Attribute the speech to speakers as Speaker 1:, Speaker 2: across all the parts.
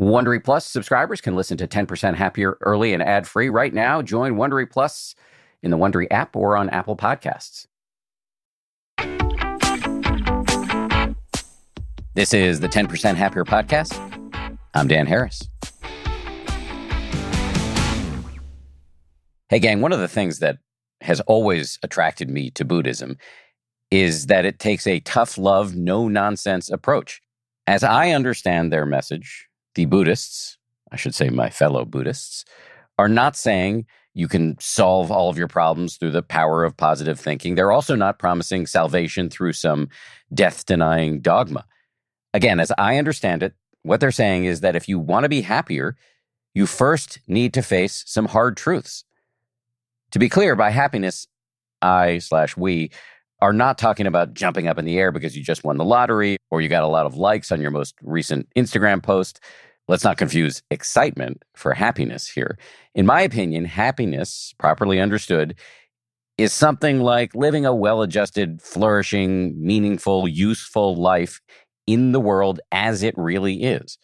Speaker 1: Wondery Plus subscribers can listen to 10% Happier early and ad free right now. Join Wondery Plus in the Wondery app or on Apple Podcasts. This is the 10% Happier podcast. I'm Dan Harris. Hey, gang, one of the things that has always attracted me to Buddhism is that it takes a tough love, no nonsense approach. As I understand their message, the Buddhists, I should say my fellow Buddhists, are not saying you can solve all of your problems through the power of positive thinking. They're also not promising salvation through some death denying dogma. Again, as I understand it, what they're saying is that if you want to be happier, you first need to face some hard truths. To be clear, by happiness, I slash we are not talking about jumping up in the air because you just won the lottery or you got a lot of likes on your most recent Instagram post. Let's not confuse excitement for happiness here. In my opinion, happiness, properly understood, is something like living a well adjusted, flourishing, meaningful, useful life in the world as it really is.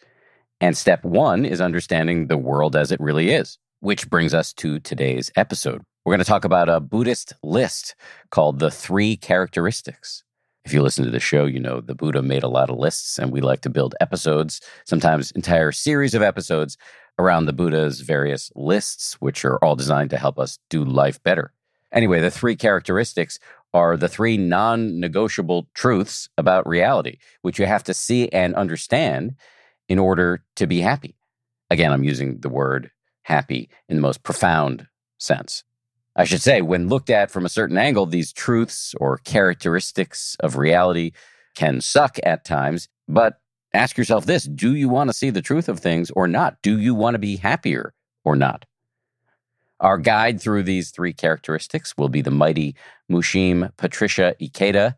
Speaker 1: And step one is understanding the world as it really is, which brings us to today's episode. We're going to talk about a Buddhist list called the Three Characteristics. If you listen to the show, you know the Buddha made a lot of lists, and we like to build episodes, sometimes entire series of episodes around the Buddha's various lists, which are all designed to help us do life better. Anyway, the three characteristics are the three non negotiable truths about reality, which you have to see and understand in order to be happy. Again, I'm using the word happy in the most profound sense. I should say, when looked at from a certain angle, these truths or characteristics of reality can suck at times. But ask yourself this do you want to see the truth of things or not? Do you want to be happier or not? Our guide through these three characteristics will be the mighty Mushim Patricia Ikeda.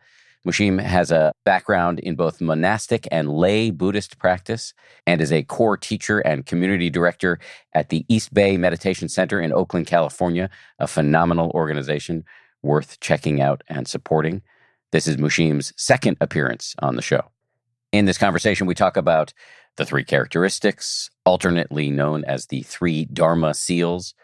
Speaker 1: Mushim has a background in both monastic and lay Buddhist practice and is a core teacher and community director at the East Bay Meditation Center in Oakland, California, a phenomenal organization worth checking out and supporting. This is Mushim's second appearance on the show. In this conversation, we talk about the three characteristics, alternately known as the three Dharma seals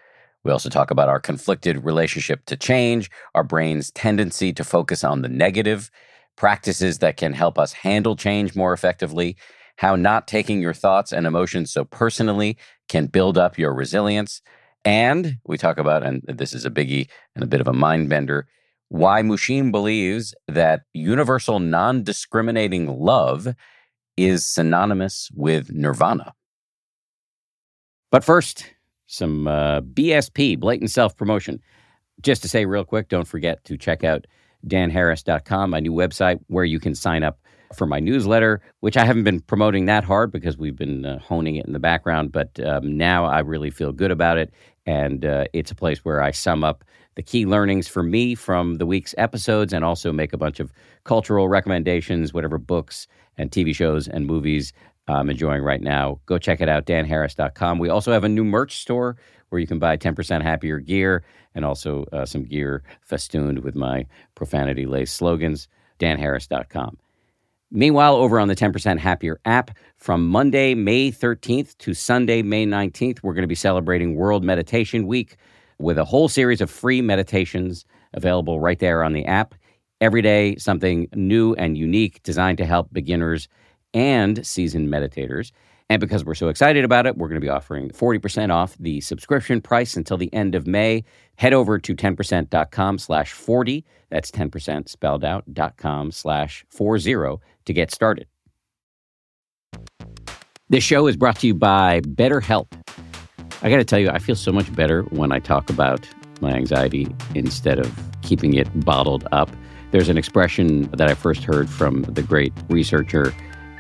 Speaker 1: we also talk about our conflicted relationship to change, our brain's tendency to focus on the negative, practices that can help us handle change more effectively, how not taking your thoughts and emotions so personally can build up your resilience. And we talk about, and this is a biggie and a bit of a mind bender, why Mushim believes that universal non discriminating love is synonymous with nirvana. But first, some uh, BSP, blatant self promotion. Just to say real quick, don't forget to check out danharris.com, my new website where you can sign up for my newsletter, which I haven't been promoting that hard because we've been uh, honing it in the background. But um, now I really feel good about it. And uh, it's a place where I sum up the key learnings for me from the week's episodes and also make a bunch of cultural recommendations, whatever books and TV shows and movies I'm enjoying right now. Go check it out, danharris.com. We also have a new merch store where you can buy 10% happier gear and also uh, some gear festooned with my profanity laced slogans, danharris.com. Meanwhile, over on the 10% Happier app, from Monday, May 13th to Sunday, May 19th, we're going to be celebrating World Meditation Week with a whole series of free meditations available right there on the app. Every day, something new and unique designed to help beginners and seasoned meditators. And because we're so excited about it, we're going to be offering 40% off the subscription price until the end of May. Head over to 10%.com slash 40. That's 10% spelled out, dot com slash 40 to get started. This show is brought to you by BetterHelp. I got to tell you, I feel so much better when I talk about my anxiety instead of keeping it bottled up. There's an expression that I first heard from the great researcher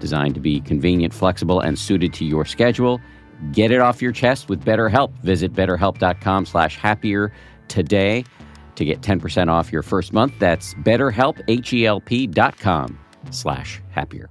Speaker 1: designed to be convenient, flexible, and suited to your schedule. Get it off your chest with BetterHelp. Visit betterhelp.com slash happier today to get 10% off your first month. That's betterhelp, H-E-L-P dot com slash happier.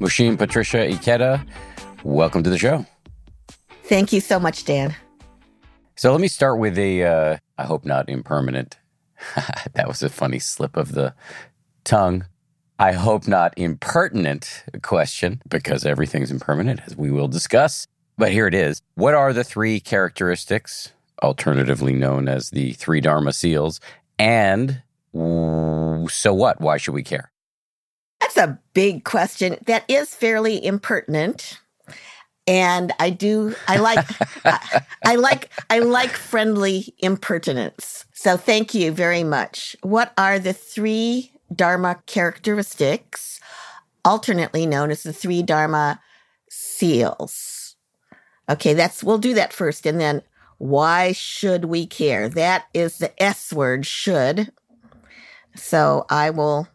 Speaker 1: Mushim Patricia Ikeda, welcome to the show.
Speaker 2: Thank you so much, Dan.
Speaker 1: So let me start with a, uh, I hope not impermanent. that was a funny slip of the tongue. I hope not impertinent question because everything's impermanent, as we will discuss. But here it is. What are the three characteristics, alternatively known as the three Dharma seals? And so what? Why should we care?
Speaker 2: That's a big question that is fairly impertinent. And I do I like I, I like I like friendly impertinence. So thank you very much. What are the three dharma characteristics alternately known as the three dharma seals? Okay, that's we'll do that first and then why should we care? That is the S word should. So I will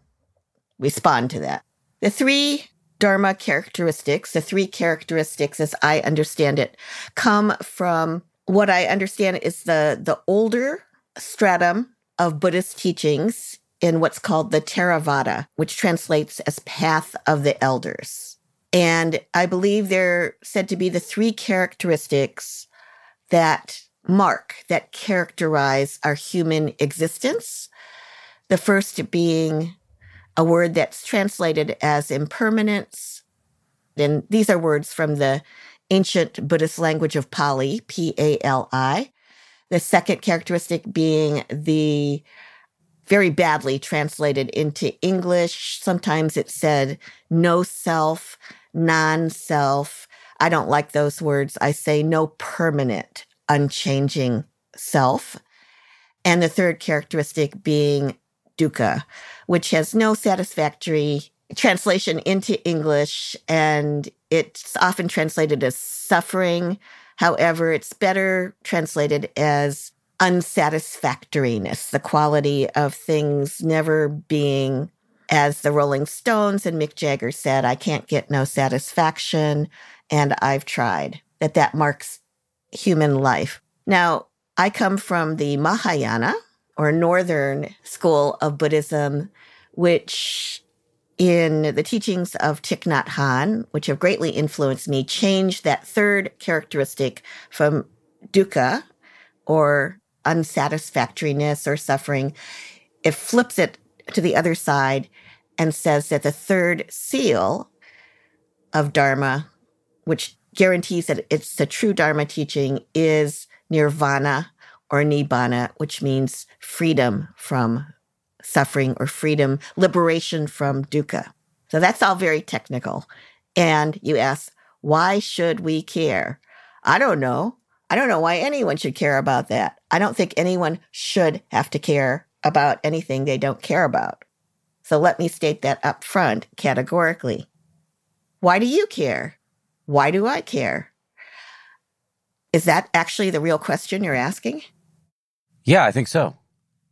Speaker 2: respond to that. The three Dharma characteristics, the three characteristics as I understand it, come from what I understand is the, the older stratum of Buddhist teachings in what's called the Theravada, which translates as Path of the Elders. And I believe they're said to be the three characteristics that mark, that characterize our human existence. The first being a word that's translated as impermanence. And these are words from the ancient Buddhist language of Pali, P A L I. The second characteristic being the very badly translated into English. Sometimes it said no self, non self. I don't like those words. I say no permanent, unchanging self. And the third characteristic being dukkha, which has no satisfactory translation into English, and it's often translated as suffering. However, it's better translated as unsatisfactoriness, the quality of things never being, as the Rolling Stones and Mick Jagger said, I can't get no satisfaction, and I've tried. That that marks human life. Now, I come from the Mahayana, or Northern school of Buddhism, which in the teachings of Thich Nhat Hanh, which have greatly influenced me, changed that third characteristic from dukkha or unsatisfactoriness or suffering. It flips it to the other side and says that the third seal of Dharma, which guarantees that it's the true Dharma teaching, is nirvana or nibbana, which means freedom from suffering or freedom, liberation from dukkha. So that's all very technical. And you ask, why should we care? I don't know. I don't know why anyone should care about that. I don't think anyone should have to care about anything they don't care about. So let me state that up front categorically. Why do you care? Why do I care? Is that actually the real question you're asking?
Speaker 1: Yeah, I think so.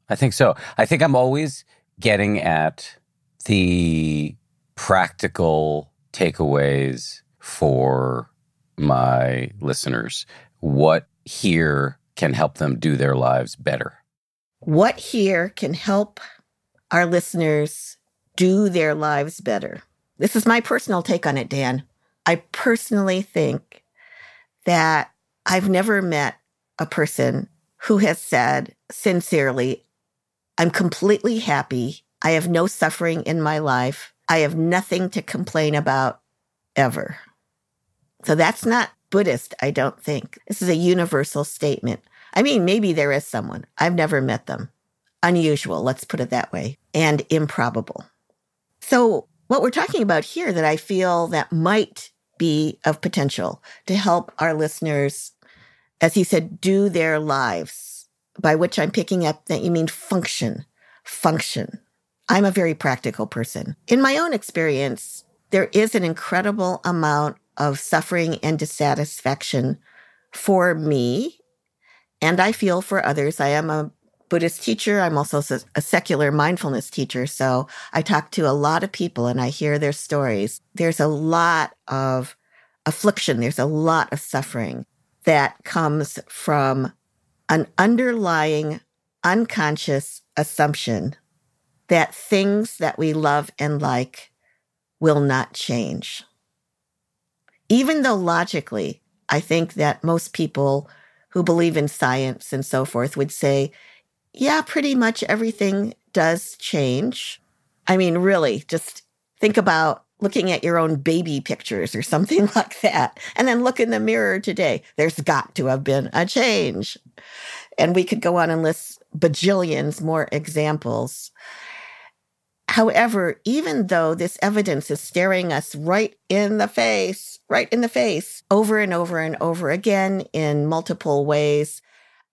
Speaker 1: I think so. I think I'm always getting at the practical takeaways for my listeners. What here can help them do their lives better?
Speaker 2: What here can help our listeners do their lives better? This is my personal take on it, Dan. I personally think that I've never met a person who has said sincerely, I'm completely happy. I have no suffering in my life. I have nothing to complain about ever. So that's not Buddhist, I don't think. This is a universal statement. I mean, maybe there is someone. I've never met them. Unusual, let's put it that way, and improbable. So, what we're talking about here that I feel that might be of potential to help our listeners, as he said, do their lives, by which I'm picking up that you mean function, function. I'm a very practical person. In my own experience, there is an incredible amount of suffering and dissatisfaction for me, and I feel for others. I am a Buddhist teacher. I'm also a secular mindfulness teacher. So I talk to a lot of people and I hear their stories. There's a lot of affliction, there's a lot of suffering that comes from an underlying unconscious assumption that things that we love and like will not change. Even though logically, I think that most people who believe in science and so forth would say, yeah, pretty much everything does change. I mean, really, just think about looking at your own baby pictures or something like that. And then look in the mirror today. There's got to have been a change. And we could go on and list bajillions more examples. However, even though this evidence is staring us right in the face, right in the face, over and over and over again in multiple ways,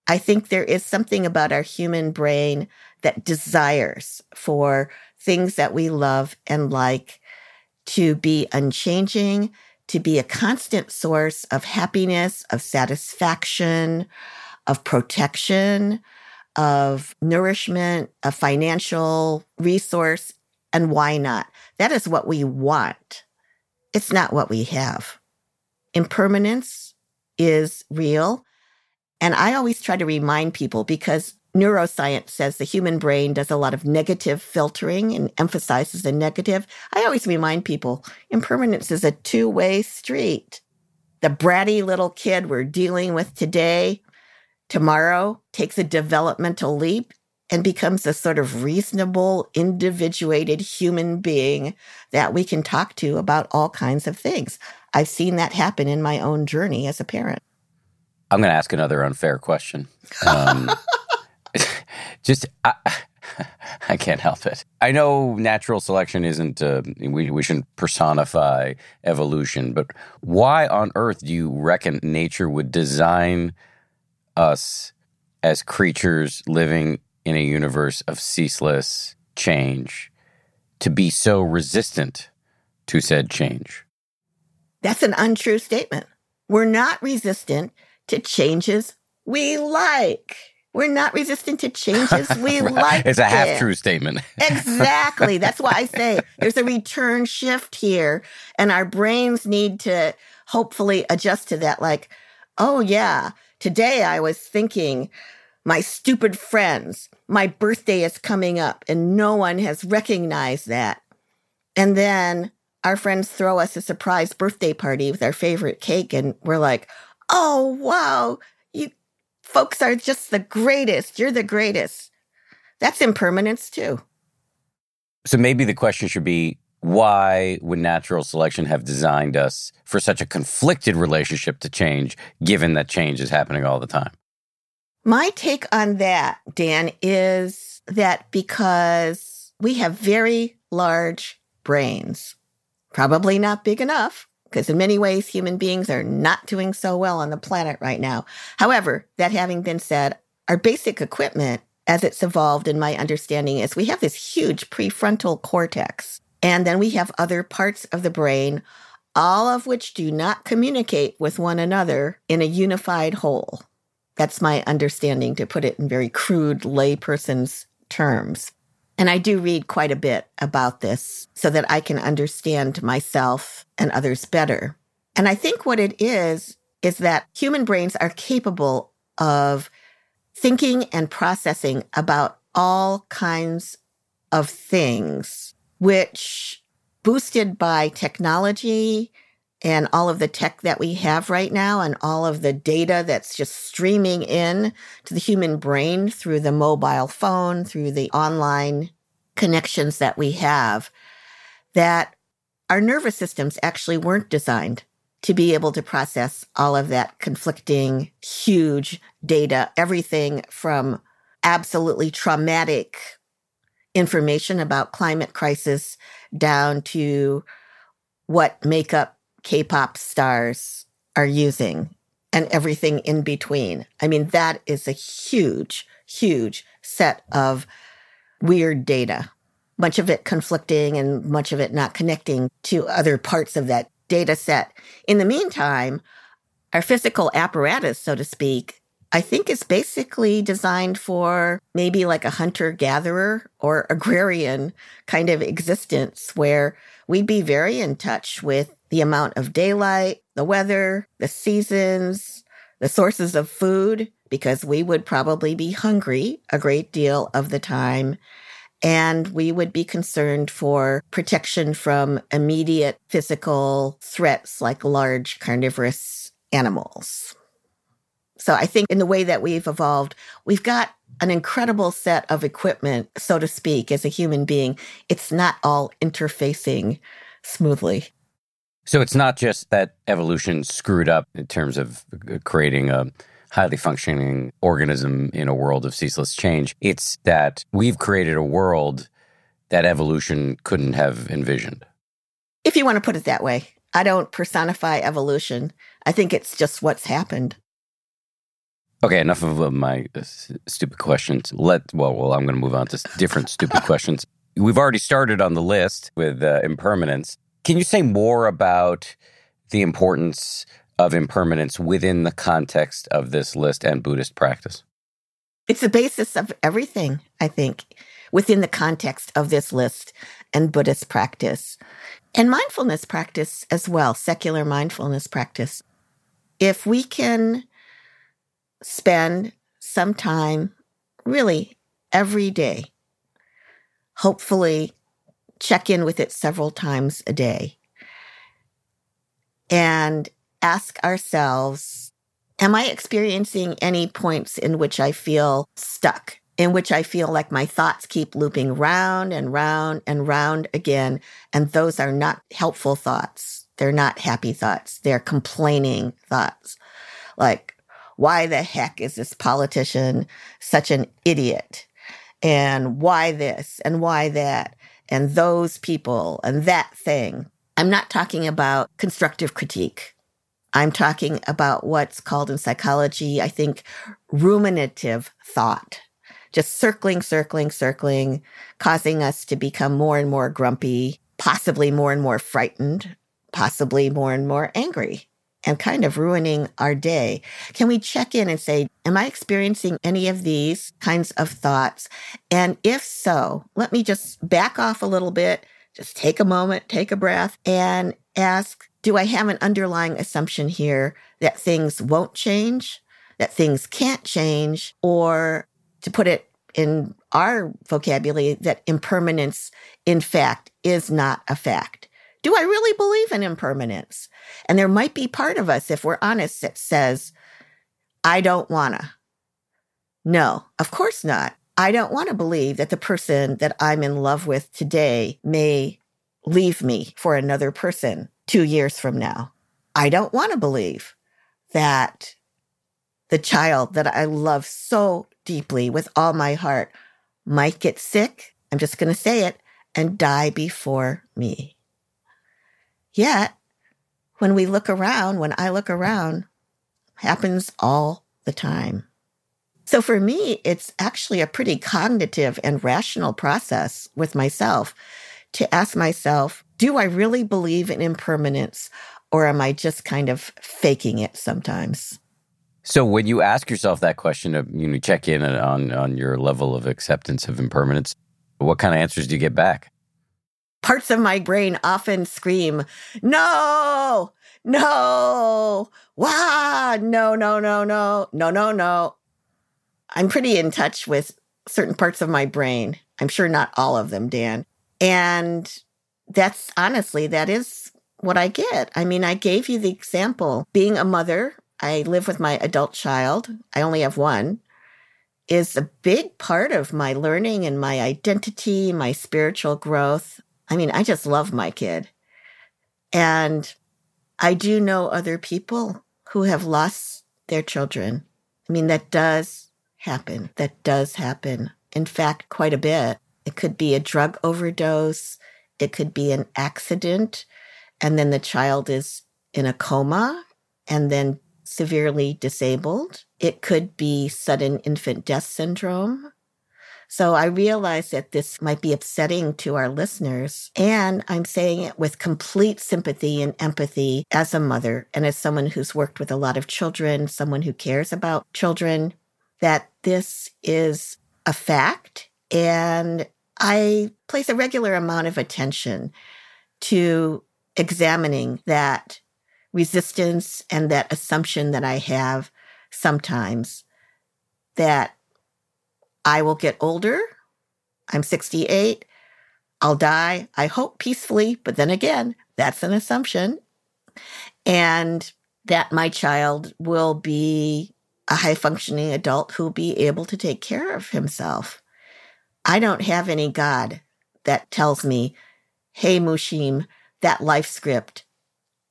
Speaker 2: I think there is something about our human brain that desires for things that we love and like to be unchanging, to be a constant source of happiness, of satisfaction, of protection, of nourishment, a financial resource, and why not? That is what we want. It's not what we have. Impermanence is real. And I always try to remind people because neuroscience says the human brain does a lot of negative filtering and emphasizes the negative. I always remind people impermanence is a two way street. The bratty little kid we're dealing with today tomorrow takes a developmental leap and becomes a sort of reasonable, individuated human being that we can talk to about all kinds of things. I've seen that happen in my own journey as a parent.
Speaker 1: I'm going to ask another unfair question. Um, just, I, I, can't help it. I know natural selection isn't, uh, we, we shouldn't personify evolution, but why on earth do you reckon nature would design us as creatures living in a universe of ceaseless change to be so resistant to said change?
Speaker 2: That's an untrue statement. We're not resistant to changes we like. We're not resistant to changes we right. like.
Speaker 1: It's a half true statement.
Speaker 2: exactly. That's why I say there's a return shift here, and our brains need to hopefully adjust to that. Like, oh, yeah, Today I was thinking, my stupid friends, my birthday is coming up and no one has recognized that. And then our friends throw us a surprise birthday party with our favorite cake and we're like, "Oh, wow, folks are just the greatest. You're the greatest." That's impermanence too.
Speaker 1: So maybe the question should be why would natural selection have designed us for such a conflicted relationship to change, given that change is happening all the time?
Speaker 2: My take on that, Dan, is that because we have very large brains, probably not big enough, because in many ways, human beings are not doing so well on the planet right now. However, that having been said, our basic equipment, as it's evolved in my understanding, is we have this huge prefrontal cortex and then we have other parts of the brain, all of which do not communicate with one another in a unified whole. That's my understanding to put it in very crude layperson's terms. And I do read quite a bit about this so that I can understand myself and others better. And I think what it is, is that human brains are capable of thinking and processing about all kinds of things which boosted by technology and all of the tech that we have right now and all of the data that's just streaming in to the human brain through the mobile phone, through the online connections that we have, that our nervous systems actually weren't designed to be able to process all of that conflicting, huge data, everything from absolutely traumatic information about climate crisis down to what makeup K-pop stars are using and everything in between. I mean, that is a huge, huge set of weird data. Much of it conflicting and much of it not connecting to other parts of that data set. In the meantime, our physical apparatus, so to speak, I think it's basically designed for maybe like a hunter gatherer or agrarian kind of existence where we'd be very in touch with the amount of daylight, the weather, the seasons, the sources of food, because we would probably be hungry a great deal of the time. And we would be concerned for protection from immediate physical threats like large carnivorous animals. So I think in the way that we've evolved, we've got an incredible set of equipment, so to speak, as a human being. It's not all interfacing smoothly.
Speaker 1: So it's not just that evolution screwed up in terms of uh, creating a highly functioning organism in a world of ceaseless change. It's that we've created a world that evolution couldn't have envisioned.
Speaker 2: If you want to put it that way, I don't personify evolution. I think it's just what's happened.
Speaker 1: Okay, enough of uh, my uh, stupid questions. Let well, well, I'm going to move on to different stupid questions. We've already started on the list with uh, impermanence. Can you say more about the importance of impermanence within the context of this list and Buddhist practice?
Speaker 2: It's the basis of everything, I think, within the context of this list and Buddhist practice and mindfulness practice as well, secular mindfulness practice. If we can spend some time really every day, hopefully check in with it several times a day and ask ourselves, am I experiencing any points in which I feel stuck? In which I feel like my thoughts keep looping round and round and round again. And those are not helpful thoughts. They're not happy thoughts. They're complaining thoughts. Like, why the heck is this politician such an idiot? And why this and why that? And those people and that thing. I'm not talking about constructive critique. I'm talking about what's called in psychology, I think, ruminative thought. Just circling, circling, circling, causing us to become more and more grumpy, possibly more and more frightened, possibly more and more angry and kind of ruining our day. Can we check in and say, Am I experiencing any of these kinds of thoughts? And if so, let me just back off a little bit, just take a moment, take a breath, and ask, Do I have an underlying assumption here that things won't change, that things can't change, or to put it in our vocabulary, that impermanence, in fact, is not a fact? Do I really believe in impermanence? And there might be part of us, if we're honest, that says, I don't wanna. No, of course not. I don't want to believe that the person that I'm in love with today may leave me for another person two years from now. I don't want to believe that the child that I love so deeply with all my heart might get sick. I'm just going to say it and die before me. Yet, when we look around, when I look around, happens all the time. So for me, it's actually a pretty cognitive and rational process with myself to ask myself, do I really believe in impermanence or am I just kind of faking it sometimes?
Speaker 1: So when you ask yourself that question, you know, check in on on your level of acceptance of impermanence, what kind of answers do you get back?
Speaker 2: Parts of my brain often scream, no, no, wah, no, no, no, no, no, no, no. I'm pretty in touch with certain parts of my brain. I'm sure not all of them, Dan. And that's honestly, that is what I get. I mean, I gave you the example. Being a mother, I live with my adult child. I only have one is a big part of my learning and my identity, my spiritual growth. I mean, I just love my kid. And I do know other people who have lost their children. I mean, that does happen. That does happen. In fact, quite a bit. It could be a drug overdose, it could be an accident, and then the child is in a coma and then severely disabled. It could be sudden infant death syndrome. So I realize that this might be upsetting to our listeners. And I'm saying it with complete sympathy and empathy as a mother and as someone who's worked with a lot of children, someone who cares about children, that this is a fact. And I place a regular amount of attention to examining that resistance and that assumption that I have sometimes that I will get older. I'm 68. I'll die, I hope peacefully, but then again, that's an assumption. And that my child will be a high functioning adult who'll be able to take care of himself. I don't have any God that tells me, hey, Mushim, that life script,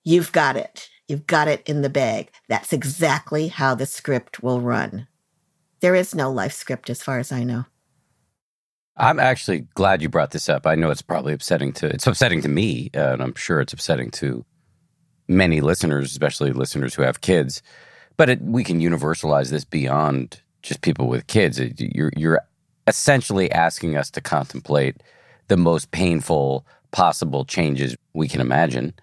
Speaker 2: you've got it. You've got it in the bag. That's exactly how the script will run. There is no life script as far as I know.
Speaker 1: I'm actually glad you brought this up. I know it's probably upsetting to it's upsetting to me, uh, and I'm sure it's upsetting to many listeners, especially listeners who have kids. But it, we can universalize this beyond just people with kids. It, you're you're essentially asking us to contemplate the most painful possible changes we can imagine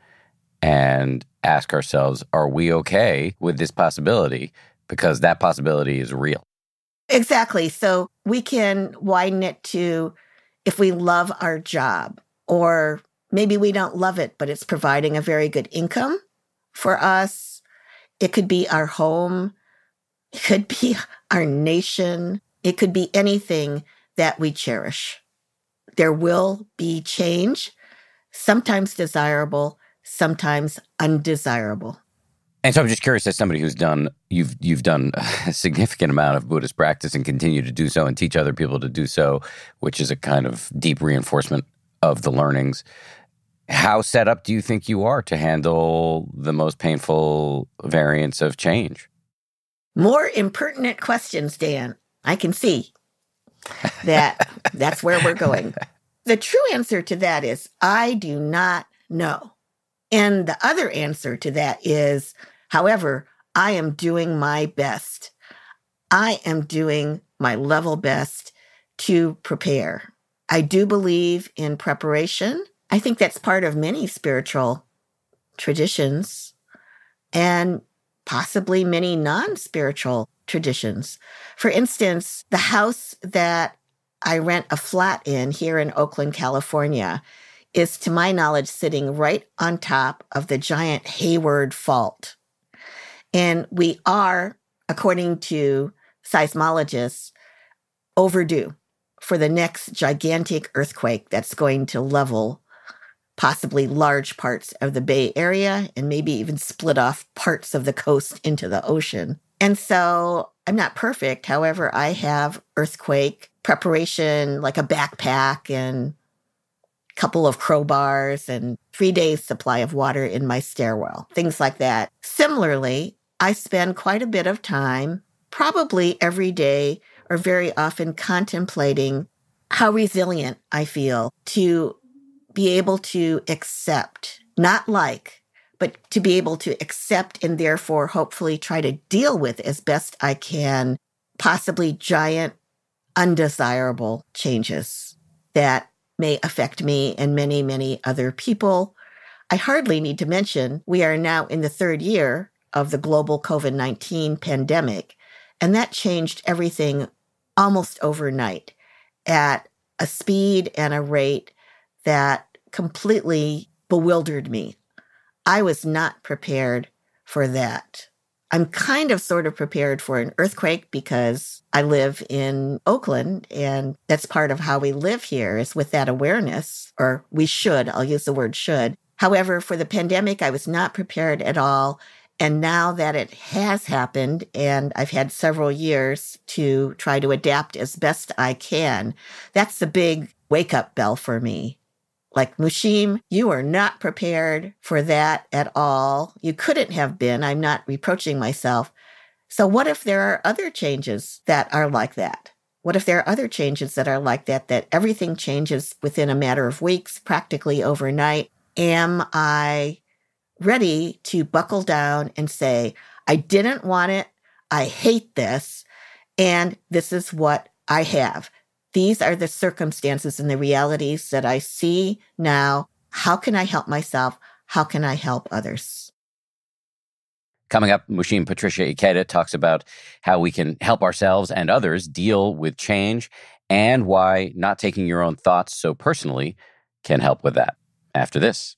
Speaker 1: and ask ourselves, are we okay with this possibility? Because that possibility is real.
Speaker 2: Exactly. So we can widen it to if we love our job, or maybe we don't love it, but it's providing a very good income for us. It could be our home, it could be our nation, it could be anything that we cherish. There will be change, sometimes desirable, sometimes undesirable.
Speaker 1: And so I'm just curious, as somebody who's done, you've you've done a significant amount of Buddhist practice and continue to do so and teach other people to do so, which is a kind of deep reinforcement of the learnings. How set up do you think you are to handle the most painful variants of change?
Speaker 2: More impertinent questions, Dan. I can see that that's where we're going. The true answer to that is I do not know. And the other answer to that is However, I am doing my best. I am doing my level best to prepare. I do believe in preparation. I think that's part of many spiritual traditions and possibly many non spiritual traditions. For instance, the house that I rent a flat in here in Oakland, California, is to my knowledge sitting right on top of the giant Hayward Fault. And we are, according to seismologists, overdue for the next gigantic earthquake that's going to level possibly large parts of the Bay Area and maybe even split off parts of the coast into the ocean. And so I'm not perfect. However, I have earthquake preparation, like a backpack and a couple of crowbars and three days supply of water in my stairwell, things like that. Similarly, I spend quite a bit of time, probably every day or very often, contemplating how resilient I feel to be able to accept, not like, but to be able to accept and therefore hopefully try to deal with as best I can possibly giant, undesirable changes that may affect me and many, many other people. I hardly need to mention we are now in the third year of the global COVID 19 pandemic. And that changed everything almost overnight at a speed and a rate that completely bewildered me. I was not prepared for that. I'm kind of sort of prepared for an earthquake because I live in Oakland and that's part of how we live here is with that awareness, or we should, I'll use the word should. However, for the pandemic, I was not prepared at all. And now that it has happened, and I've had several years to try to adapt as best I can, that's the big wake up bell for me. like Mushim, you are not prepared for that at all. You couldn't have been. I'm not reproaching myself. So, what if there are other changes that are like that? What if there are other changes that are like that, that everything changes within a matter of weeks, practically overnight? Am I ready to buckle down and say, I didn't want it. I hate this. And this is what I have. These are the circumstances and the realities that I see now. How can I help myself? How can I help others?
Speaker 3: Coming up, Mushim Patricia Ikeda talks about how we can help ourselves and others deal with change and why not taking your own thoughts so personally can help with that. After this.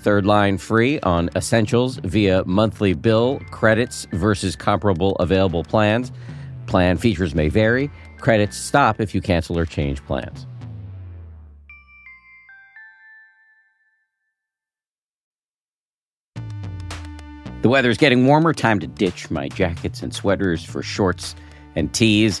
Speaker 1: Third line free on essentials via monthly bill credits versus comparable available plans. Plan features may vary. Credits stop if you cancel or change plans. The weather is getting warmer. Time to ditch my jackets and sweaters for shorts and tees.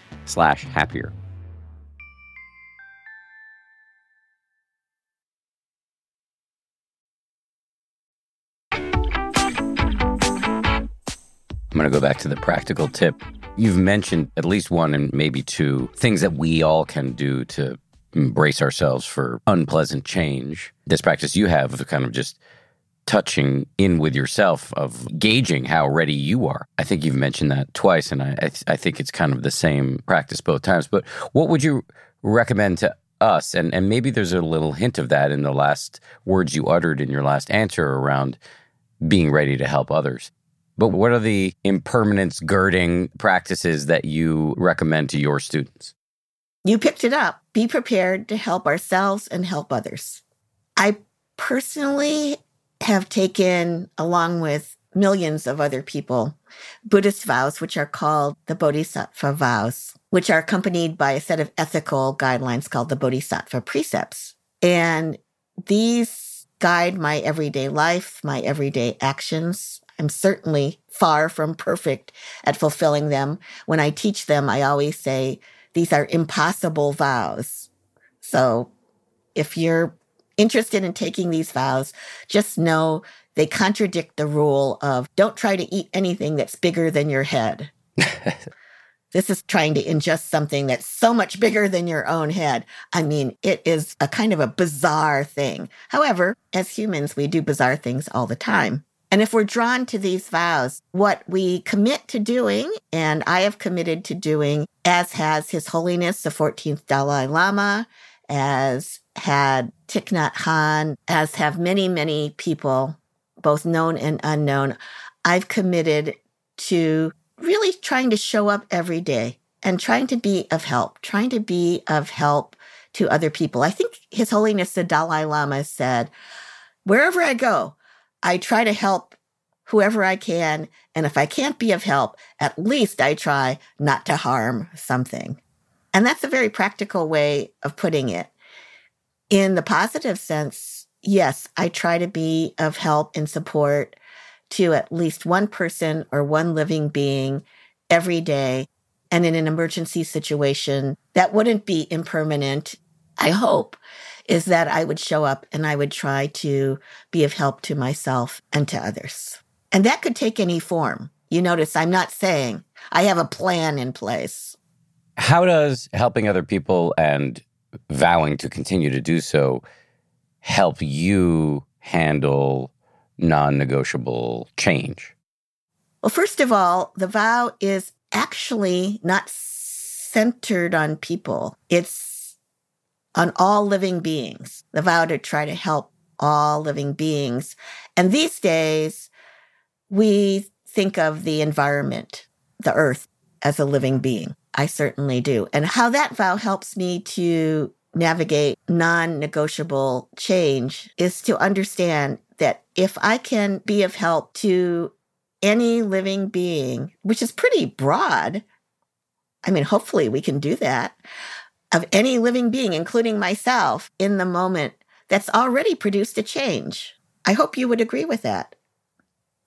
Speaker 1: slash happier.
Speaker 3: I'm going to go back to the practical tip. You've mentioned at least one and maybe two things that we all can do to embrace ourselves for unpleasant change. This practice you have of kind of just touching in with yourself, of gauging how ready you are. I think you've mentioned that twice, and I, I, th- I think it's kind of the same practice both times. But what would you recommend to us? And, and maybe there's a little hint of that in the last words you uttered in your last answer around being ready to help others. But what are the impermanence girding practices that you recommend to your students?
Speaker 2: You picked it up. Be prepared to help ourselves and help others. I personally have taken, along with millions of other people, Buddhist vows, which are called the Bodhisattva vows, which are accompanied by a set of ethical guidelines called the Bodhisattva precepts. And these guide my everyday life, my everyday actions, I'm certainly far from perfect at fulfilling them. When I teach them, I always say these are impossible vows. So if you're interested in taking these vows, just know they contradict the rule of don't try to eat anything that's bigger than your head. this is trying to ingest something that's so much bigger than your own head. I mean, it is a kind of a bizarre thing. However, as humans, we do bizarre things all the time. And if we're drawn to these vows, what we commit to doing, and I have committed to doing, as has His Holiness the 14th Dalai Lama, as had Thich Nhat Hanh, as have many, many people, both known and unknown, I've committed to really trying to show up every day and trying to be of help, trying to be of help to other people. I think His Holiness the Dalai Lama said, wherever I go, I try to help whoever I can. And if I can't be of help, at least I try not to harm something. And that's a very practical way of putting it. In the positive sense, yes, I try to be of help and support to at least one person or one living being every day. And in an emergency situation that wouldn't be impermanent, I hope, is that I would show up and I would try to be of help to myself and to others. And that could take any form. You notice I'm not saying I have a plan in place.
Speaker 1: How does helping other people and vowing to continue to do so help you handle non negotiable change?
Speaker 2: Well, first of all, the vow is actually not centered on people, it's on all living beings. The vow to try to help all living beings. And these days, we think of the environment, the earth, as a living being. I certainly do. And how that vow helps me to navigate non negotiable change is to understand that if I can be of help to any living being, which is pretty broad, I mean, hopefully we can do that, of any living being, including myself, in the moment, that's already produced a change. I hope you would agree with that.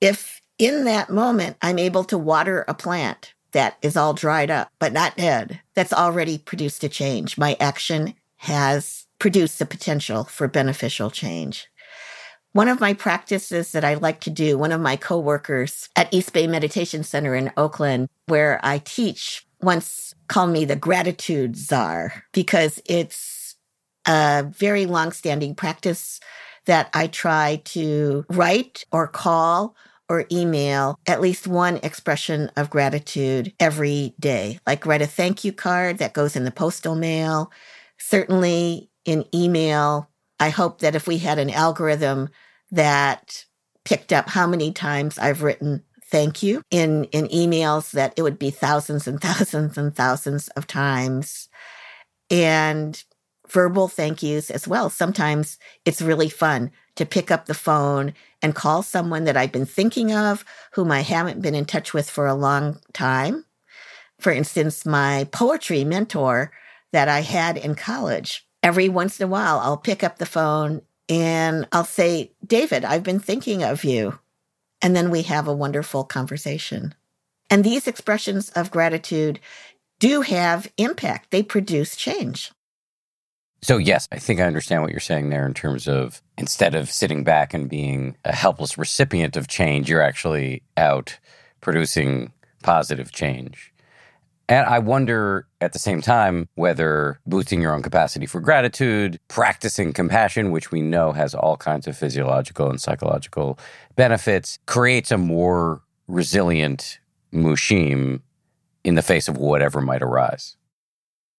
Speaker 2: If in that moment I'm able to water a plant that is all dried up, but not dead, that's already produced a change. My action has produced the potential for beneficial change. One of my practices that I like to do, one of my coworkers at East Bay Meditation Center in Oakland, where I teach, once called me the gratitude czar because it's a very long-standing practice that I try to write or call or email at least one expression of gratitude every day. Like write a thank you card that goes in the postal mail. Certainly in email, I hope that if we had an algorithm that picked up how many times I've written thank you in, in emails, that it would be thousands and thousands and thousands of times. And verbal thank yous as well. Sometimes it's really fun to pick up the phone and call someone that I've been thinking of, whom I haven't been in touch with for a long time. For instance, my poetry mentor that I had in college. Every once in a while, I'll pick up the phone and I'll say, David, I've been thinking of you. And then we have a wonderful conversation. And these expressions of gratitude do have impact, they produce change.
Speaker 1: So, yes, I think I understand what you're saying there in terms of instead of sitting back and being a helpless recipient of change, you're actually out producing positive change. And I wonder at the same time whether boosting your own capacity for gratitude, practicing compassion, which we know has all kinds of physiological and psychological benefits, creates a more resilient Mushim in the face of whatever might arise.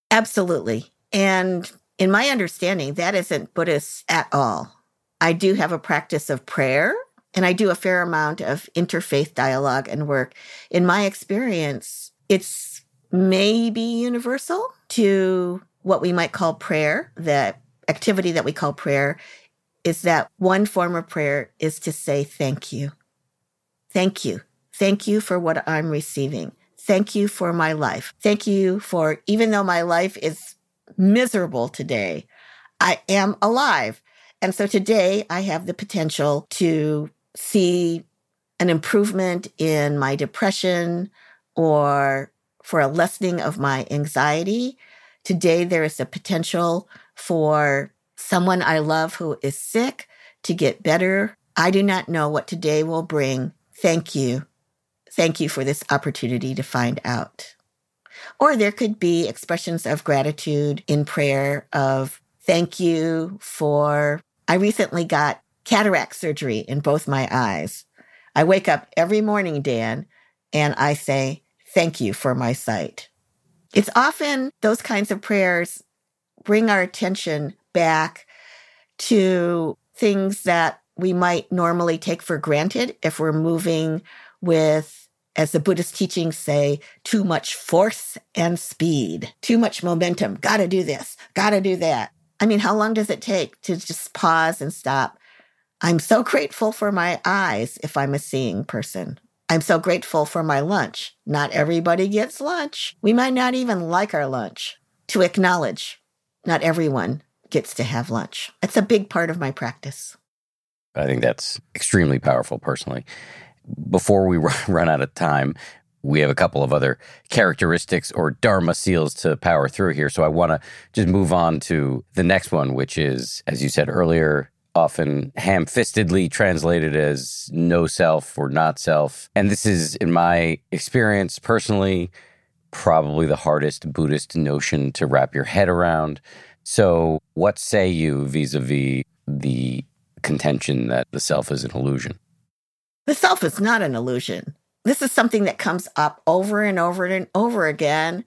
Speaker 2: Absolutely. And in my understanding, that isn't Buddhist at all. I do have a practice of prayer and I do a fair amount of interfaith dialogue and work. In my experience, it's maybe universal to what we might call prayer. The activity that we call prayer is that one form of prayer is to say thank you. Thank you. Thank you for what I'm receiving. Thank you for my life. Thank you for, even though my life is miserable today, I am alive. And so today I have the potential to see an improvement in my depression or for a lessening of my anxiety. Today there is a potential for someone I love who is sick to get better. I do not know what today will bring. Thank you. Thank you for this opportunity to find out. Or there could be expressions of gratitude in prayer of thank you for, I recently got cataract surgery in both my eyes. I wake up every morning, Dan, and I say, thank you for my sight. It's often those kinds of prayers bring our attention back to things that we might normally take for granted if we're moving with as the Buddhist teachings say, too much force and speed, too much momentum. Gotta do this, gotta do that. I mean, how long does it take to just pause and stop? I'm so grateful for my eyes if I'm a seeing person. I'm so grateful for my lunch. Not everybody gets lunch. We might not even like our lunch. To acknowledge, not everyone gets to have lunch. It's a big part of my practice.
Speaker 1: I think that's extremely powerful personally. Before we run out of time, we have a couple of other characteristics or Dharma seals to power through here. So I want to just move on to the next one, which is, as you said earlier, often ham fistedly translated as no self or not self. And this is, in my experience personally, probably the hardest Buddhist notion to wrap your head around. So, what say you vis a vis the contention that the self is an illusion?
Speaker 2: The self is not an illusion. This is something that comes up over and over and over again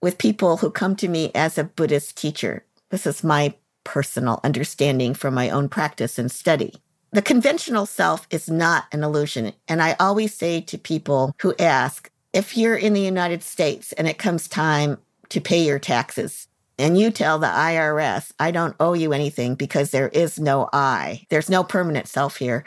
Speaker 2: with people who come to me as a Buddhist teacher. This is my personal understanding from my own practice and study. The conventional self is not an illusion. And I always say to people who ask, if you're in the United States and it comes time to pay your taxes, and you tell the IRS, I don't owe you anything because there is no I, there's no permanent self here,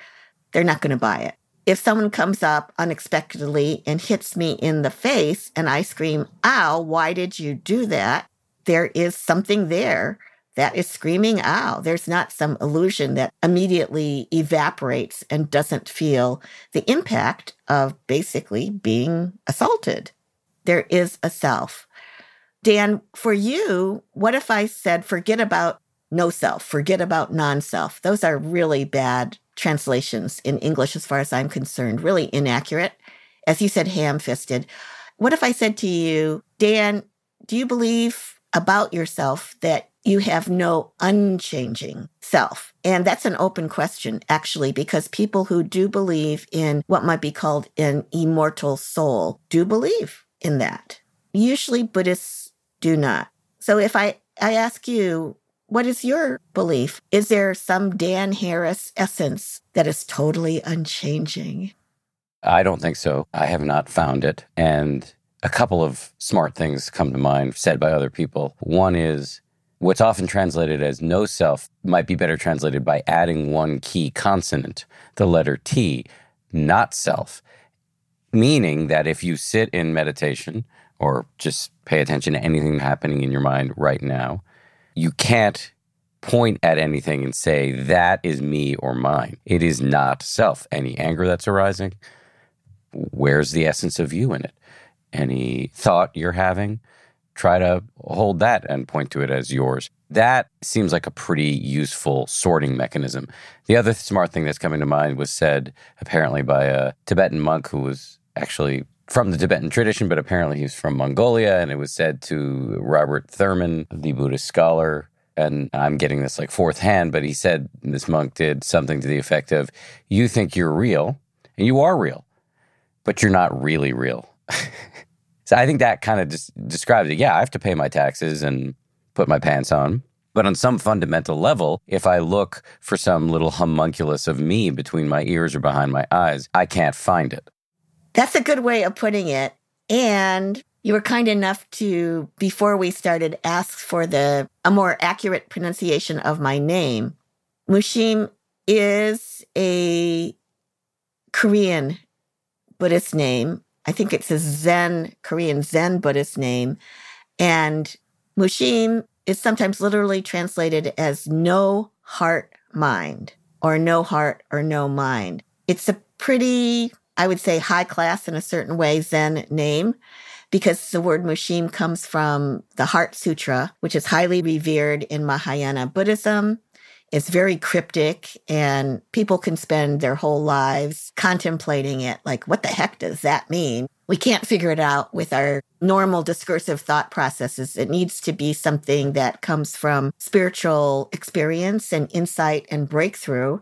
Speaker 2: they're not going to buy it. If someone comes up unexpectedly and hits me in the face and I scream, Ow, why did you do that? There is something there that is screaming ow. There's not some illusion that immediately evaporates and doesn't feel the impact of basically being assaulted. There is a self. Dan, for you, what if I said, forget about no self, forget about non self? Those are really bad translations in English, as far as I'm concerned, really inaccurate. As you said, ham fisted. What if I said to you, Dan, do you believe about yourself that you have no unchanging self. And that's an open question, actually, because people who do believe in what might be called an immortal soul do believe in that. Usually Buddhists do not. So if I, I ask you, what is your belief? Is there some Dan Harris essence that is totally unchanging?
Speaker 1: I don't think so. I have not found it. And a couple of smart things come to mind said by other people. One is What's often translated as no self might be better translated by adding one key consonant, the letter T, not self, meaning that if you sit in meditation or just pay attention to anything happening in your mind right now, you can't point at anything and say, that is me or mine. It is not self. Any anger that's arising, where's the essence of you in it? Any thought you're having, try to hold that and point to it as yours. That seems like a pretty useful sorting mechanism. The other smart thing that's coming to mind was said apparently by a Tibetan monk who was actually from the Tibetan tradition, but apparently he's from Mongolia. And it was said to Robert Thurman, the Buddhist scholar. And I'm getting this like fourth hand, but he said this monk did something to the effect of, You think you're real, and you are real, but you're not really real. So I think that kind of just describes it. Yeah, I have to pay my taxes and put my pants on. But on some fundamental level, if I look for some little homunculus of me between my ears or behind my eyes, I can't find it.
Speaker 2: That's a good way of putting it. And you were kind enough to, before we started, ask for the a more accurate pronunciation of my name. Mushim is a Korean Buddhist name I think it's a Zen, Korean Zen Buddhist name. And Mushim is sometimes literally translated as no heart mind or no heart or no mind. It's a pretty, I would say, high class in a certain way Zen name because the word Mushim comes from the Heart Sutra, which is highly revered in Mahayana Buddhism. It's very cryptic and people can spend their whole lives contemplating it. Like, what the heck does that mean? We can't figure it out with our normal discursive thought processes. It needs to be something that comes from spiritual experience and insight and breakthrough.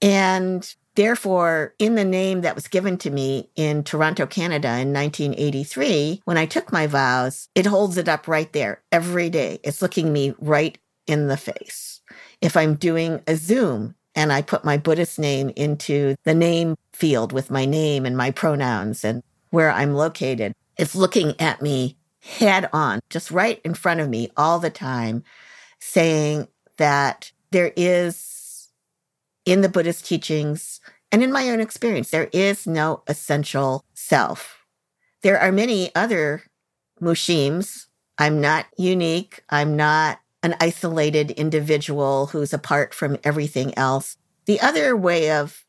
Speaker 2: And Therefore, in the name that was given to me in Toronto, Canada in 1983, when I took my vows, it holds it up right there every day. It's looking me right in the face if I'm doing a Zoom and I put my Buddhist name into the name field with my name and my pronouns and where I'm located, it's looking at me head on, just right in front of me all the time, saying that there is, in the Buddhist teachings and in my own experience, there is no essential self. There are many other Mushims. I'm not unique. I'm not an isolated individual who's apart from everything else. The other way of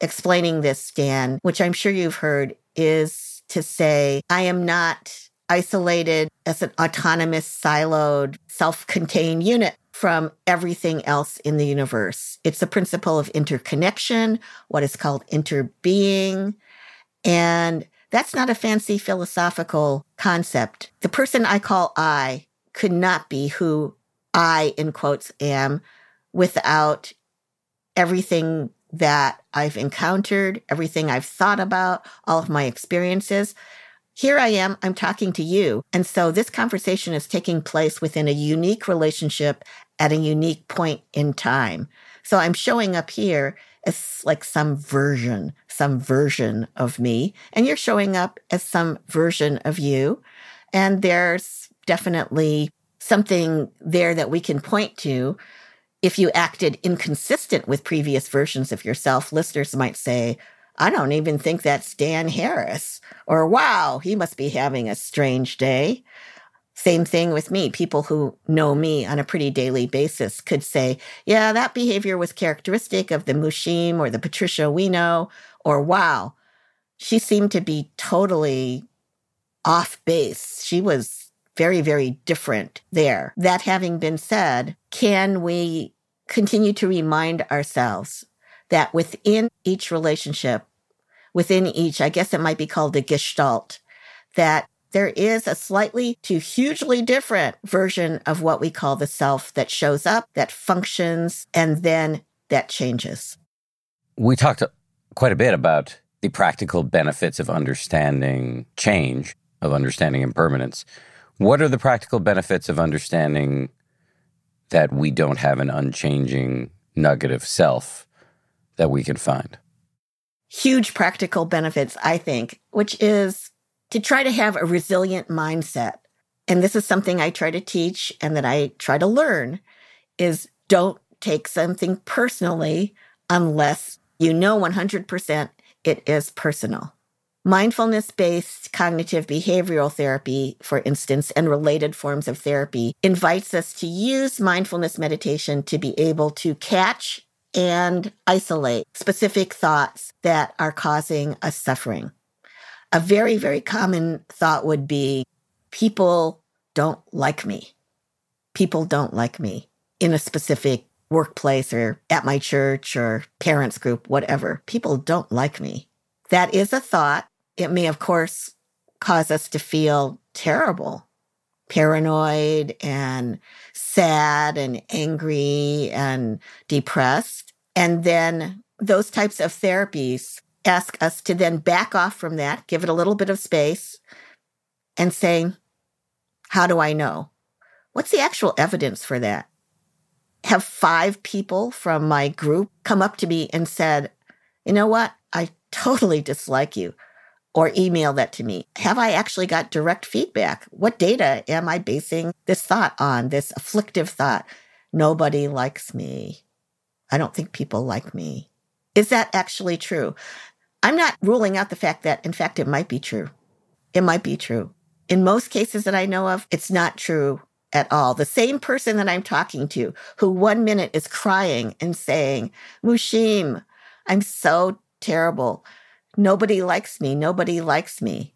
Speaker 2: explaining this, Dan, which I'm sure you've heard, is to say, I am not isolated as an autonomous, siloed, self contained unit from everything else in the universe. It's the principle of interconnection, what is called interbeing. And that's not a fancy philosophical concept. The person I call I could not be who I, in quotes, am without everything that I've encountered, everything I've thought about, all of my experiences. Here I am, I'm talking to you. And so this conversation is taking place within a unique relationship at a unique point in time. So I'm showing up here as like some version, some version of me, and you're showing up as some version of you. And there's definitely something there that we can point to if you acted inconsistent with previous versions of yourself, listeners might say, I don't even think that's Dan Harris. Or, wow, he must be having a strange day. Same thing with me. People who know me on a pretty daily basis could say, yeah, that behavior was characteristic of the Mushim or the Patricia we know. Or, wow, she seemed to be totally off base. She was very, very different there. That having been said, can we continue to remind ourselves that within each relationship, within each, I guess it might be called a gestalt, that there is a slightly to hugely different version of what we call the self that shows up, that functions, and then that changes.
Speaker 1: We talked quite a bit about the practical benefits of understanding change, of understanding impermanence. What are the practical benefits of understanding that we don't have an unchanging nugget of self that we can find?
Speaker 2: Huge practical benefits, I think, which is to try to have a resilient mindset. And this is something I try to teach and that I try to learn is don't take something personally unless you know 100% it is personal. Mindfulness based cognitive behavioral therapy, for instance, and related forms of therapy invites us to use mindfulness meditation to be able to catch and isolate specific thoughts that are causing us suffering. A very, very common thought would be people don't like me. People don't like me in a specific workplace or at my church or parents group, whatever. People don't like me. That is a thought it may, of course, cause us to feel terrible, paranoid and sad and angry and depressed. And then those types of therapies ask us to then back off from that, give it a little bit of space, and say, How do I know? What's the actual evidence for that? Have five people from my group come up to me and said, You know what? I totally dislike you or email that to me. Have I actually got direct feedback? What data am I basing this thought on, this afflictive thought? Nobody likes me. I don't think people like me. Is that actually true? I'm not ruling out the fact that, in fact, it might be true. It might be true. In most cases that I know of, it's not true at all. The same person that I'm talking to, who one minute is crying and saying, Mushim, I'm so terrible. Nobody likes me. Nobody likes me.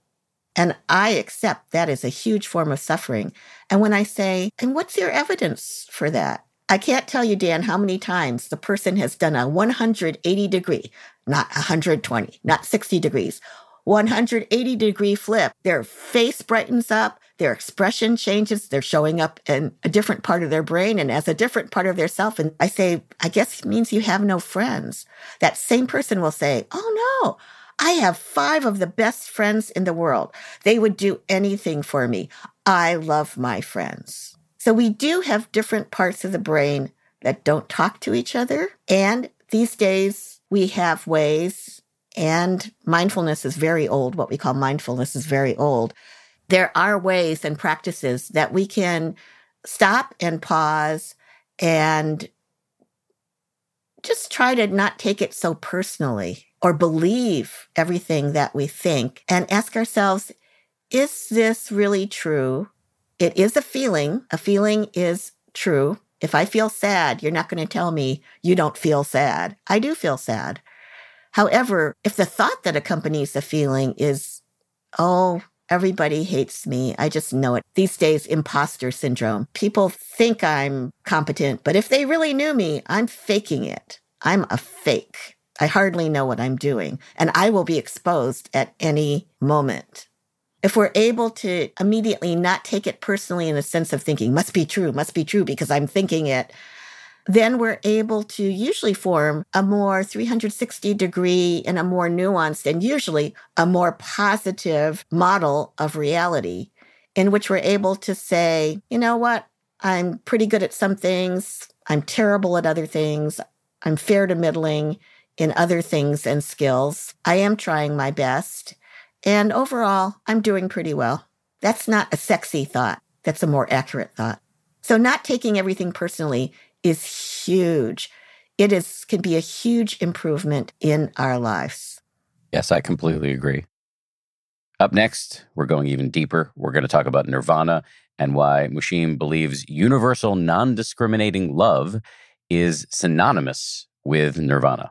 Speaker 2: And I accept that is a huge form of suffering. And when I say, and what's your evidence for that? I can't tell you, Dan, how many times the person has done a 180 degree, not 120, not 60 degrees, 180 degree flip. Their face brightens up, their expression changes, they're showing up in a different part of their brain and as a different part of their self. And I say, I guess it means you have no friends. That same person will say, Oh no, I have five of the best friends in the world. They would do anything for me. I love my friends. So we do have different parts of the brain that don't talk to each other. And these days we have ways and mindfulness is very old. What we call mindfulness is very old. There are ways and practices that we can stop and pause and just try to not take it so personally or believe everything that we think and ask ourselves, is this really true? It is a feeling. A feeling is true. If I feel sad, you're not going to tell me you don't feel sad. I do feel sad. However, if the thought that accompanies the feeling is, oh, everybody hates me, I just know it. These days, imposter syndrome. People think I'm competent, but if they really knew me, I'm faking it. I'm a fake. I hardly know what I'm doing, and I will be exposed at any moment. If we're able to immediately not take it personally in the sense of thinking, must be true, must be true because I'm thinking it, then we're able to usually form a more 360 degree and a more nuanced and usually a more positive model of reality in which we're able to say, you know what? I'm pretty good at some things. I'm terrible at other things. I'm fair to middling in other things and skills. I am trying my best. And overall, I'm doing pretty well. That's not a sexy thought. That's a more accurate thought. So not taking everything personally is huge. It is can be a huge improvement in our lives.
Speaker 1: Yes, I completely agree. Up next, we're going even deeper. We're going to talk about nirvana and why Mushim believes universal non discriminating love is synonymous with nirvana.